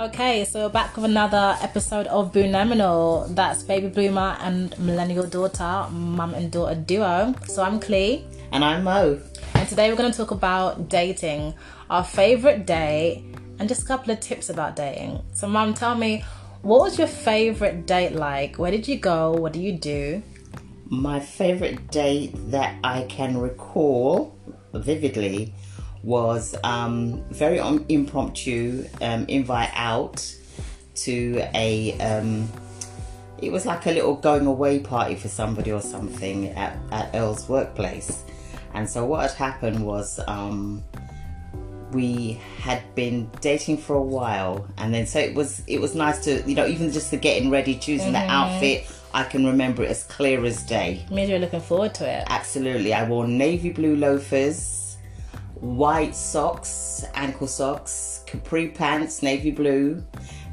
Okay, so we're back with another episode of Boomennial. That's baby boomer and millennial daughter, mum and daughter duo. So I'm Clee, And I'm Mo. and today we're going to talk about dating, our favorite date, and just a couple of tips about dating. So, mum, tell me, what was your favorite date like? Where did you go? What do you do? My favorite date that I can recall vividly was um, very um, impromptu um, invite out to a. Um, it was like a little going away party for somebody or something at, at Earl's workplace. And so what had happened was um, we had been dating for a while and then so it was it was nice to you know even just the getting ready choosing the outfit i can remember it as clear as day Means you're looking forward to it. absolutely i wore navy blue loafers white socks ankle socks capri pants navy blue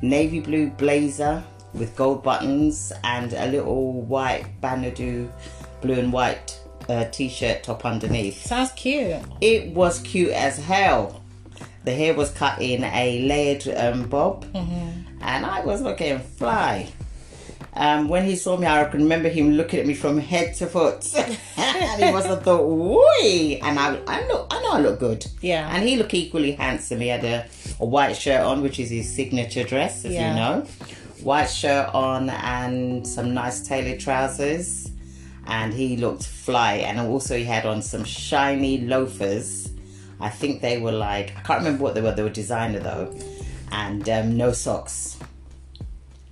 navy blue blazer with gold buttons and a little white banadu blue and white uh, t-shirt top underneath Sounds cute. it was cute as hell. The hair was cut in a layered um, bob, and I was looking fly. Um, when he saw me, I can remember him looking at me from head to foot, and he must have thought, "Woi!" And I, I look, I know I look good. Yeah. And he looked equally handsome. He had a, a white shirt on, which is his signature dress, as Yeah. you know. White shirt on and some nice tailored trousers and he looked fly and also he had on some shiny loafers i think they were like i can't remember what they were they were designer though and um, no socks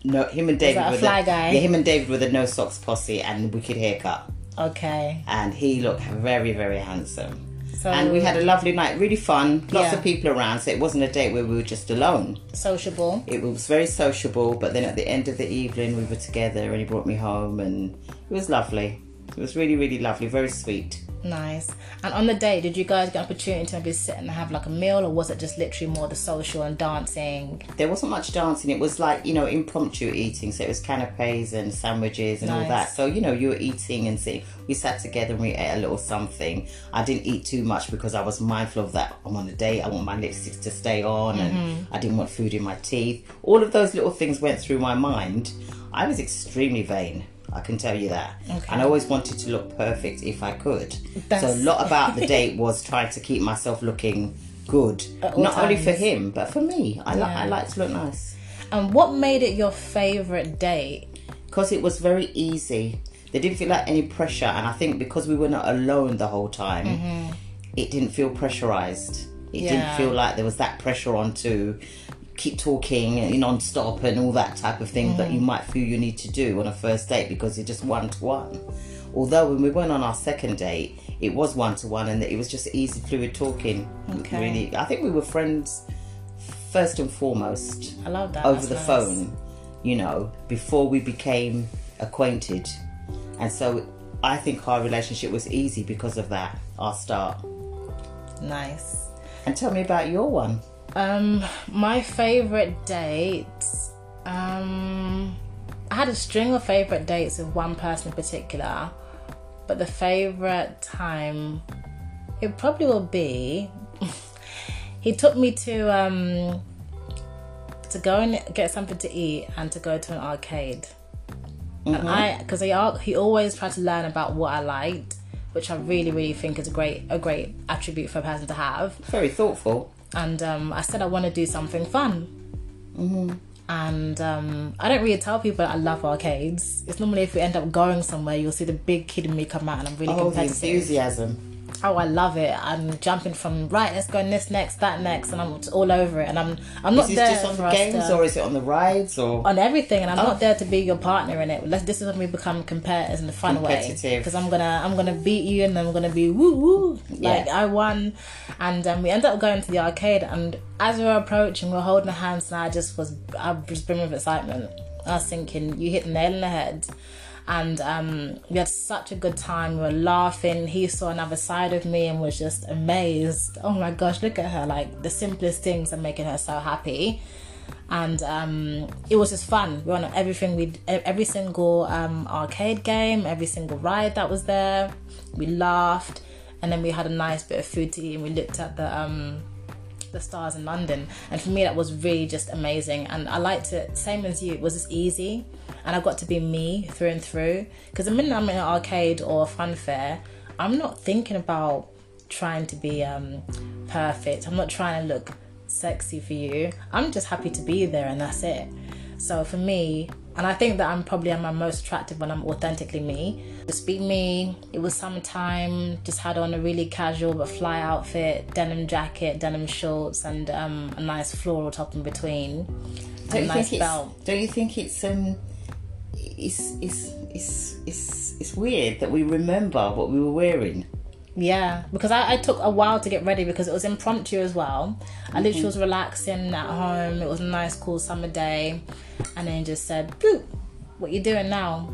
no him and david that a fly the, guy? yeah him and david were the no socks posse and wicked haircut Okay. and he looked very very handsome So, and we had a lovely night really fun lots Yeah. of people around so it wasn't a date where we were just alone sociable. it was very sociable but then at the end of the evening we were together and he brought me home and it was lovely it was really really lovely very sweet. Nice. And on the day, did you guys get an opportunity to maybe sit and have like a meal, or was it just literally more the social and dancing? there wasn't much dancing. It was like you know impromptu eating. So it was canapes and sandwiches and all that. So you know you were eating and sitting. We sat together and we ate a little something. I didn't eat too much because i was mindful of that. I'm on a date. I want my lipstick to stay on Mm-hmm. and i didn't want food in my teeth. All of those little things went through my mind. I was extremely vain I can tell you that. Okay. And I always wanted to look perfect if I could. That's... So a lot about the date was trying to keep myself looking good. Not only for him, but for me. I, Yeah. I like to look nice. And what made it your favorite date? because it was very easy. There didn't feel like any pressure, and I think because we were not alone the whole time, mm-hmm. it didn't feel pressurized. It Yeah. didn't feel like there was that pressure on to keep talking non-stop and all that type of thing that you mm. might feel you need to do on a first date because you're just one to one. Although when we went on our second date, it was one to one and it was just easy, fluid talking. Okay. Really, I think we were friends first and foremost I love that. over That's the nice. phone, you know, before we became acquainted. And so I think our relationship was easy because of that, our start. Nice. And tell me about your one. Um, my favorite dates. Um, I had a string of favorite dates with one person in particular, but the favorite time, it probably will be. he took me to um to go and get something to eat and to go to an arcade. And I, because he he always tried to learn about what I liked, which I really really think is a great a great attribute for a person to have Very thoughtful. And um, I said I want to do something fun. Mm-hmm. And um, I don't really tell people I love arcades. It's normally if we end up going somewhere, you'll see the big kid in me come out, and I'm really Oh, the enthusiasm. Oh, I love it. I'm jumping from right. Let's go this next, that next, and I'm all over it. And I'm I'm not Is there just on the games to- or is it on the rides or? on everything, and I'm Oh. not there to be your partner in it. Let's, this is when we become competitors in the fun way. Because I'm gonna I'm gonna beat you, and I'm gonna be woo woo like Yeah. I won. And um, we ended up going to the arcade, and as we were approaching, we were holding hands, and I just was I was brimming with excitement. I was thinking, you hit the nail on the head. And um, we had such a good time. We were laughing. He saw another side of me and was just amazed. Oh my gosh, look at her! Like the simplest things are making her so happy and um, it was just fun. We went on everything. We every single um, arcade game, every single ride that was there. We laughed, and then we had a nice bit of food to eat, and we looked at the um, the stars in London. And for me, that was really just amazing. And I liked it, same as you, it was just easy. And I got to be me through and through. Because the minute I'm in an arcade or a fun fair, I'm not thinking about trying to be um, perfect. I'm not trying to look sexy for you. I'm just happy to be there and that's it. So for me, and I think that I'm probably am my most attractive when I'm authentically me. Just be me. It was summertime. Just had on a really casual but fly outfit, denim jacket, denim shorts, and um, a nice floral top in between. Don't a you nice think belt. it's? Don't you think it's um, it's it's it's it's it's weird that we remember what we were wearing. Yeah, because I, I took a while to get ready because it was impromptu as well. I literally mm-hmm. was relaxing at home. It was a nice, cool summer day, and then just said, "Boop, what you doing now?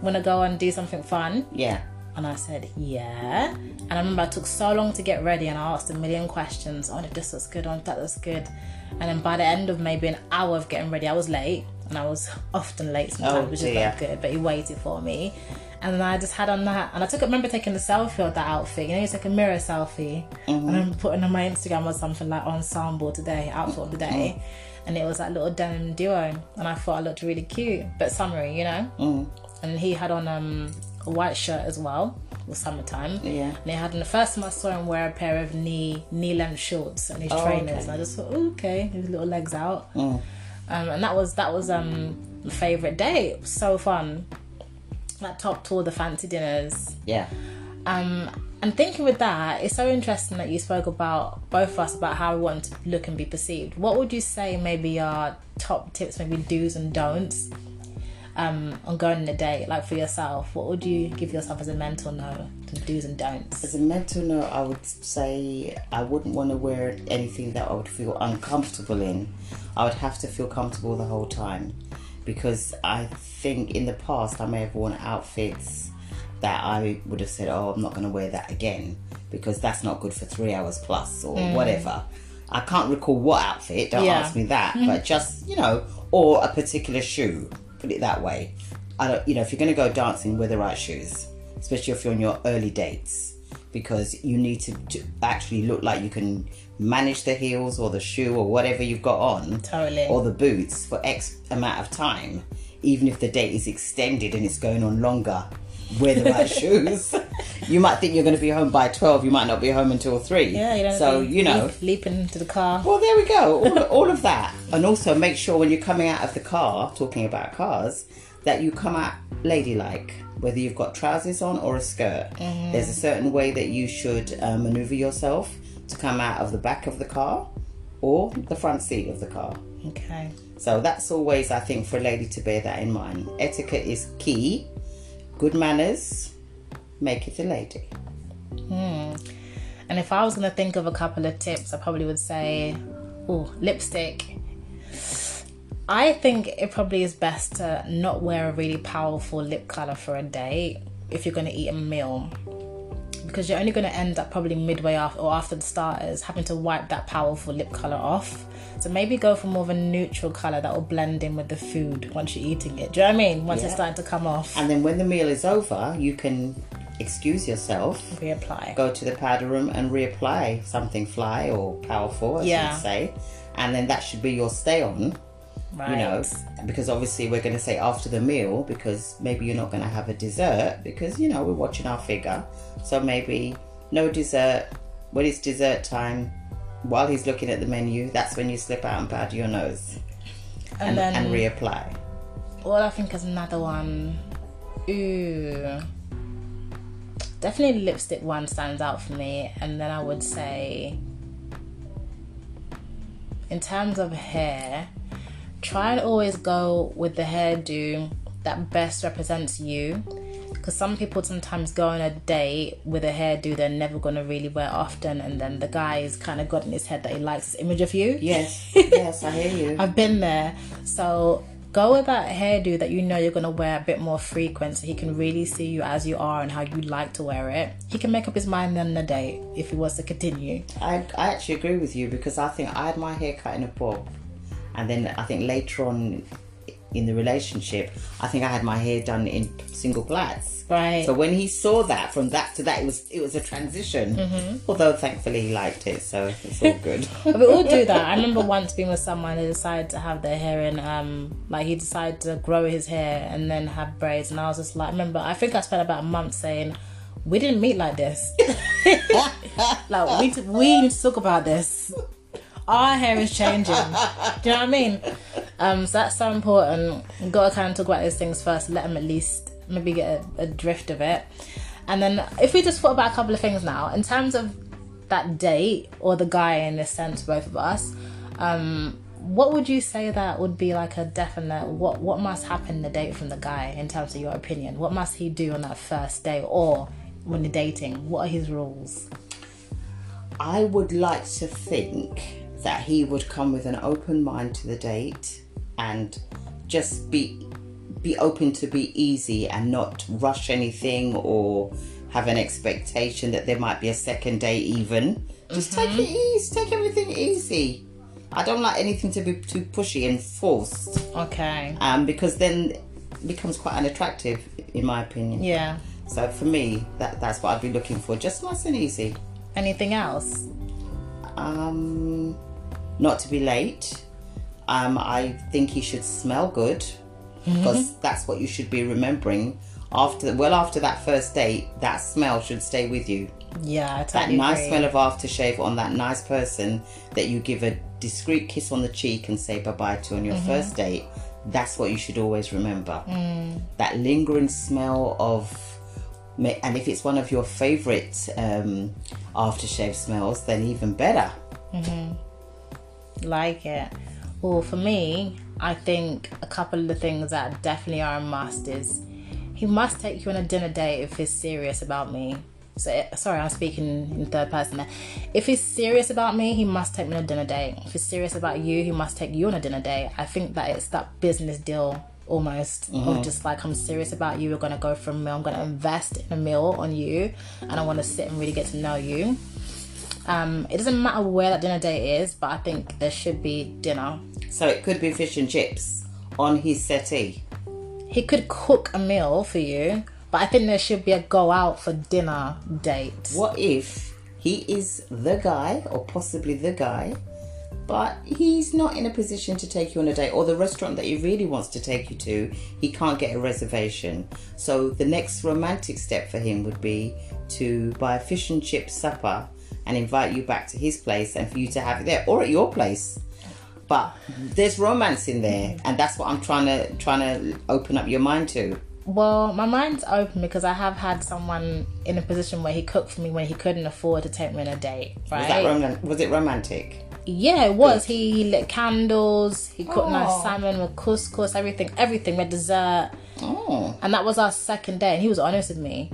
Wanna go and do something fun?" Yeah. And I said, "Yeah." And I remember I took so long to get ready, and I asked a million questions. Oh, if this looks good, oh, if that looks good. And then by the end of maybe an hour of getting ready, I was late, and I was often late sometimes, Oh, which is not good. But he waited for me, and then I just had on that, and I took. I remember taking the selfie of that outfit. You know, it's like a mirror selfie, and I'm putting on my Instagram or something like ensemble today, outfit of the day. And it was that little denim duo, and I thought I looked really cute, but summery, you know. And he had on um, a white shirt as well. It was summertime. Yeah. And he had on the first time I saw him wear a pair of knee knee length shorts and his Oh, trainers. okay. And I just thought, "Oh, okay, his little legs out. Um, and that was that was um my favourite day. It was so fun. That topped all the fancy dinners. Yeah. Um, and thinking with that, it's so interesting that you spoke about both of us about how we want to look and be perceived. What would you say maybe are top tips, maybe do's and don'ts um, on going on a date? Like for yourself, what would you give yourself as a mental note, the do's and don'ts? As a mental note, I would say I wouldn't want to wear anything that I would feel uncomfortable in. I would have to feel comfortable the whole time because I think in the past I may have worn outfits that I would have said, "Oh, I'm not going to wear that again because that's not good for three hours plus or mm. whatever." I can't recall what outfit. Don't Yeah. ask me that, but just you know, or a particular shoe. Put it that way. I don't. You know, if you're going to go dancing, wear the right shoes, especially if you're on your early dates, because you need to, to actually look like you can manage the heels or the shoe or whatever you've got on, Totally. or the boots for X amount of time, even if the date is extended and it's going on longer. Wear the right shoes. You might think you're going to be home by twelve. You might not be home until three. Yeah, you don't So you know, leap, leap into the car. well, there we go. All, all of that. And also make sure when you're coming out of the car, talking about cars, that you come out ladylike, whether you've got trousers on or a skirt. There's a certain way that you should uh, maneuver yourself to come out of the back of the car or the front seat of the car. Okay. So that's always, I think, for a lady to bear that in mind. Etiquette is key. Good manners make it a lady. Hmm. And if I was gonna think of a couple of tips, I probably would say, oh, lipstick. I think it probably is best to not wear a really powerful lip color for a date if you're gonna eat a meal. Because you're only gonna end up probably midway after or after the starters having to wipe that powerful lip color off. So maybe go for more of a neutral color that will blend in with the food once you're eating it. Do you know what I mean? Once it's Yeah. starting to come off, And then when the meal is over, you can excuse yourself reapply. go to the powder room and reapply something fly or powerful, as Yeah. should say. And then that should be your stay on, Right. you know, because obviously we're going to say after the meal because maybe you're not going to have a dessert because, you know, we're watching our figure. So maybe no dessert. When it's dessert time, while he's looking at the menu, that's when you slip out and powder your nose and, and, then and reapply. What I think is another one. Ooh. Definitely lipstick one stands out for me. And then I would say, in terms of hair, try and always go with the hairdo that best represents you. Because some people sometimes go on a date with a hairdo they're never going to really wear often, and then the guy's kind of got in his head that he likes this image of you. Yes, yes, I hear you. I've been there. So go with that hairdo that you know you're gonna wear a bit more frequent so he can really see you as you are and how you like to wear it. He can make up his mind on the date if he wants to continue. I, I actually agree with you because I think I had my hair cut in a bob, and then I think later on in the relationship, I think I had my hair done in single plaits. Right. So when he saw that, from that to that, it was it was a transition. Mm-hmm. Although thankfully he liked it, so it's all good. we all do that. I remember once being with someone who decided to have their hair in, um, like he decided to grow his hair and then have braids, and I was just like, I remember, I think I spent about a month saying, we didn't meet like this. like we we need to talk about this. Our hair is changing. Do you know what I mean? Um, so that's so important. You gotta kind of talk about those things first. Let them at least maybe get a, a drift of it. And then if we just thought about a couple of things now, in terms of that date or the guy in this sense, both of us, um, what would you say that would be like a definite what what must happen the date from the guy in terms of your opinion? What must he do on that first day or when you're dating? What are his rules? I would like to think that he would come with an open mind to the date and just be be open to be easy and not rush anything or have an expectation that there might be a second date even. Just take it easy, take everything easy. I don't like anything to be too pushy and forced. Okay. Um, because then it becomes quite unattractive in my opinion. Yeah. So for me, that that's what I'd be looking for. Just nice and easy. Anything else? Um, not to be late. Um, I think he should smell good because that's what you should be remembering. After well, after that first date, that smell should stay with you. Yeah, I That nice agree. smell of aftershave on that nice person that you give a discreet kiss on the cheek and say bye bye to on your Mm-hmm. first date. That's what you should always remember. Mm. That lingering smell of, and if it's one of your favorite um, aftershave smells, then even better. Like it. Well, for me, I think a couple of the things that definitely are a must is he must take you on a dinner date if he's serious about me. So, eh, sorry, I'm speaking in third person there. If he's serious about me, he must take me on a dinner date. If he's serious about you, he must take you on a dinner date. I think that it's that business deal almost of mm-hmm. just like I'm serious about you. We're gonna go for a meal. I'm gonna invest in a meal on you, and I want to sit and really get to know you. Um, it doesn't matter where that dinner date is, but I think there should be dinner. So it could be fish and chips on his settee. He could cook a meal for you, but I think there should be a go out for dinner date. What if he is the guy, or possibly the guy, but he's not in a position to take you on a date, or the restaurant that he really wants to take you to, he can't get a reservation. So the next romantic step for him would be to buy a fish and chip supper and invite you back to his place and for you to have it there, or at your place. But there's romance in there, and that's what I'm trying to trying to open up your mind to. Well, my mind's open because I have had someone in a position where he cooked for me when he couldn't afford to take me on a date, right? Was that rom- was it romantic? Yeah, it was. He, he lit candles. He cooked oh. nice Oh. salmon with couscous, everything, everything with dessert. Oh, And that was our second day. And he was honest with me.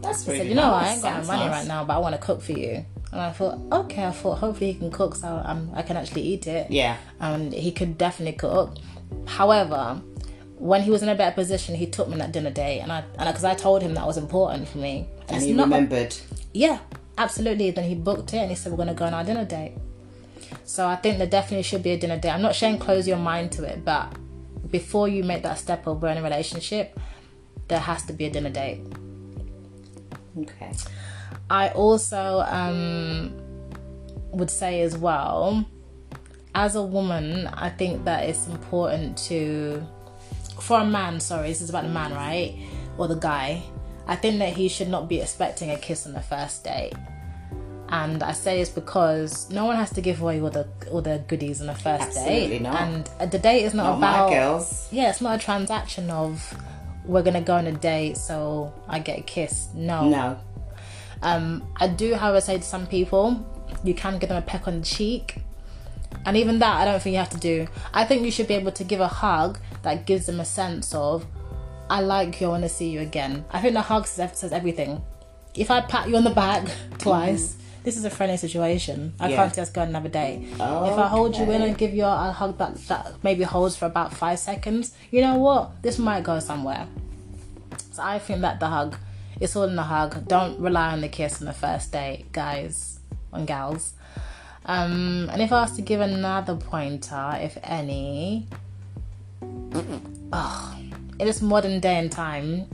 that's really said, "You know, nice. I ain't got no Sounds money nice. right now, but I want to cook for you." And I thought, okay, I thought hopefully he can cook, so um, I can actually eat it. Yeah. and he could definitely cook. However, when he was in a better position, he took me on that dinner date, and I and because I told him that was important for me. And It's he not remembered. yeah, absolutely. Then he booked it and he said, We're going to go on our dinner date. So I think there definitely should be a dinner date. I'm not saying close your mind to it, but before you make that step of we're in a relationship, there has to be a dinner date. Okay. I also um, would say as well, as a woman, I think that it's important to, for a man, sorry, this is about the man, right? Or the guy. I think that he should not be expecting a kiss on the first date. And I say this because no one has to give away all the all the goodies on the first Absolutely date. not. And uh, the date is not, Not about girls. yeah, it's not a transaction of we're gonna go on a date so I get a kiss. No. No. Um, I do, however, say to some people, you can give them a peck on the cheek. And even that, I don't think you have to do. I think you should be able to give a hug that gives them a sense of, I like you, I want to see you again. I think the hug says, says everything. If I pat you on the back twice, this is a friendly situation. I Yeah. can't just go another day. If I hold you in and give you a hug that, that maybe holds for about five seconds, you know what? This might go somewhere. So I think that the hug, it's all in the hug. Don't rely on the kiss on the first date, guys and gals. Um, and if I was to give another pointer, if any, oh, in this modern day and time,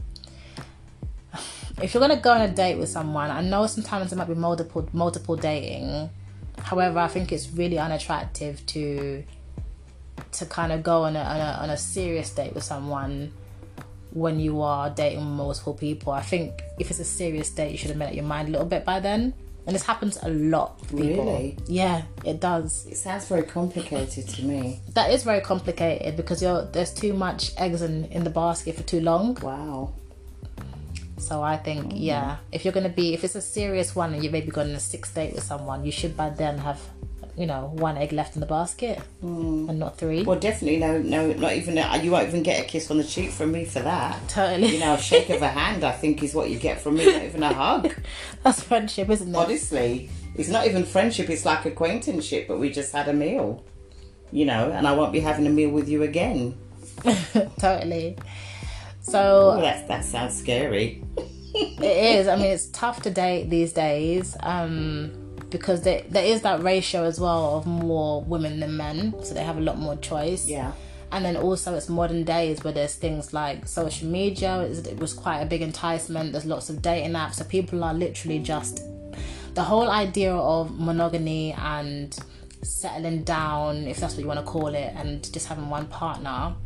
if you're gonna go on a date with someone, I know sometimes it might be multiple multiple dating. However, I think it's really unattractive to to kind of go on a, on a on a serious date with someone when you are dating multiple people. I think if it's a serious date, you should have made up your mind a little bit by then. And this happens a lot. People. Really? Yeah, it does. It sounds very complicated to me. That is very complicated because you're, there's too much eggs in, in the basket for too long. Wow. So I think, mm. yeah, if you're gonna be, if it's a serious one and you maybe going on a sixth date with someone, you should by then have, you know, one egg left in the basket and not three. Well, definitely no, no, not even. You won't even get a kiss on the cheek from me for that. Totally. You know, a shake of a hand, I think, is what you get from me. Not even a hug. That's friendship, isn't it? Honestly, it's not even friendship. It's like acquaintanceship, but we just had a meal. You know, and I won't be having a meal with you again. totally. So that that sounds scary. it is. I mean, it's tough to date these days um, because there, there is that ratio as well of more women than men, so they have a lot more choice. Yeah. And then also it's modern days where there's things like social media. It was quite a big enticement. There's lots of dating apps, so people are literally just the whole idea of monogamy and settling down, if that's what you want to call it, and just having one partner.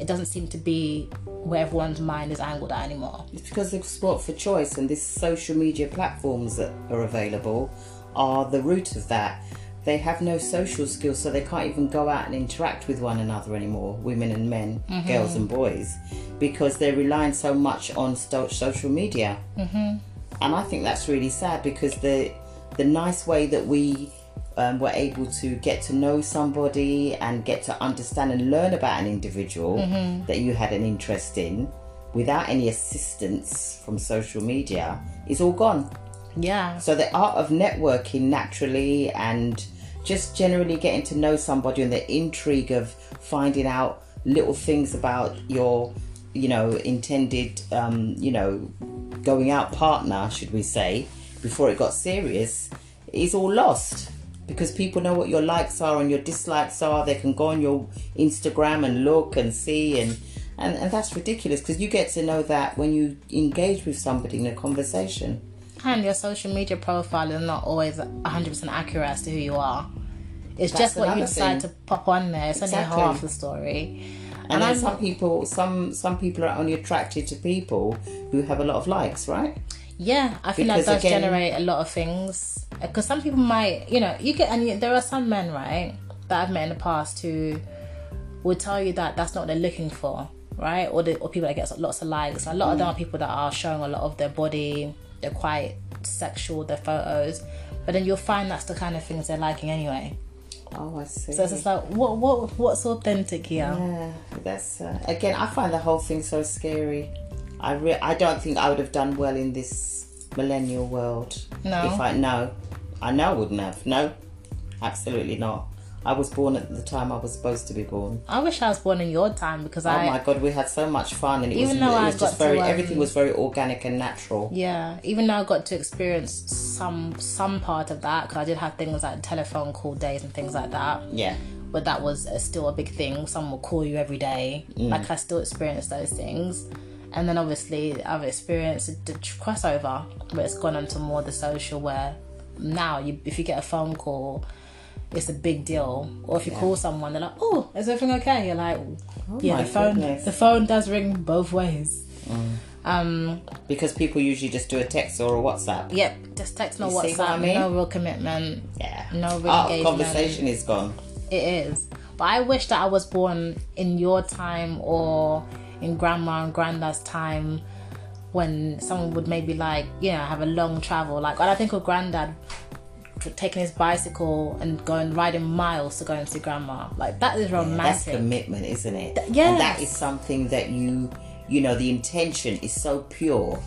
It doesn't seem to be where everyone's mind is angled at anymore. It's because they've sport for choice and these social media platforms that are available are the root of that. They have no social skills, so they can't even go out and interact with one another anymore, women and men, girls and boys, because they're relying so much on social media. Mm-hmm. And I think that's really sad because the the nice way that we um, were able to get to know somebody and get to understand and learn about an individual that you had an interest in without any assistance from social media is all gone. Yeah. So the art of networking naturally and just generally getting to know somebody and the intrigue of finding out little things about your, you know, intended, um, you know, going out partner, should we say, before it got serious, is all lost because people know what your likes are and your dislikes are. They can go on your Instagram and look and see and. And, and that's ridiculous because you get to know that when you engage with somebody in a conversation. And your social media profile is not always 100% accurate as to who you are. It's That's just what you decide thing. to pop on there. It's Exactly. only half the story. And, And some people, some some people are only attracted to people who have a lot of likes, right? yeah, I think Because that does again- generate a lot of things. Because some people might, you know, you get and you, there are some men, right, that I've met in the past who will tell you that that's not what they're looking for, right? Or the, or people that get lots of likes. A lot of them mm. are people that are showing a lot of their body. They're quite sexual. Their photos, but then you'll find that's the kind of things they're liking anyway. Oh, I see. So it's just like, what, what, what's authentic here? yeah, that's uh, again. I find the whole thing so scary. I re- I don't think I would have done well in this millennial world. No? If I no, I know I wouldn't have. No, absolutely not. I was born at the time I was supposed to be born. I wish I was born in your time because Oh I, Oh my god, we had so much fun, and it Even was, though it I was got just to, very. um, everything was very organic and natural. yeah, even though I got to experience some some part of that because I did have things like telephone call days and things like that. Yeah. But that was uh, still a big thing. Someone will call you every day. Mm. Like I still experience those things. And then obviously I've experienced the crossover where it's gone onto more the social where now you if you get a phone call it's a big deal. Or if you call someone, they're like, "Oh, is everything okay?" You're like, "Yeah, Oh my the phone, goodness. the phone does ring both ways." Um, Because people usually just do a text or a WhatsApp. yep, just text, no WhatsApp, what I mean? no real commitment. Yeah. No real engagement. conversation is gone. It is. But I wish that I was born in your time or in grandma and granddad's time when someone would maybe like, you know, have a long travel. Like, I think of granddad taking his bicycle and going riding miles to go and see grandma. Like, that is romantic. That's commitment, isn't it? And that is something that you, you know, the intention is so pure.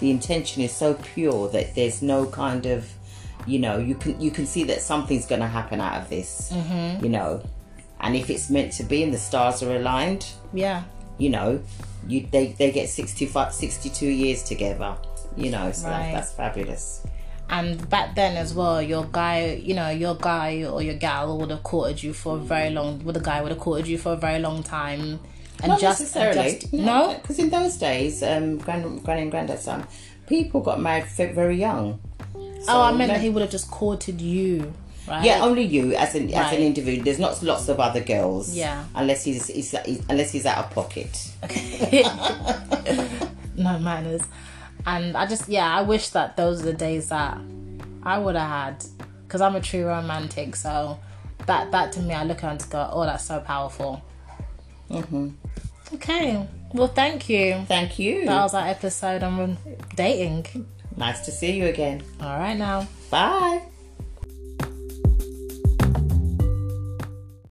The intention is so pure that there's no kind of, you know, you can you can see that something's going to happen out of this. Mm-hmm. You know, and if it's meant to be and the stars are aligned, yeah. you know, you they they get 65, 62 years together. You know, so Right. that's fabulous. And back then as well, your guy, you know, your guy or your gal would have courted you for a very long. Well, the guy would have courted you for a very long time. and Not just, necessarily. just no. because in those days, um, grand, granny and granddad's time, people got married very young. Oh, I meant no- that he would have just courted you, right? Yeah, only you as an as an individual. There's not lots of other girls. Yeah. Unless he's, he's, he's unless he's out of pocket. Okay. no manners. And I just, yeah, I wish that those are the days that I would have had. Because I'm a true romantic. So that, that to me, I look at and go, oh, that's so powerful. hmm Okay. Well, thank you. Thank you. That was our episode on dating. nice to see you again. All right now. Bye.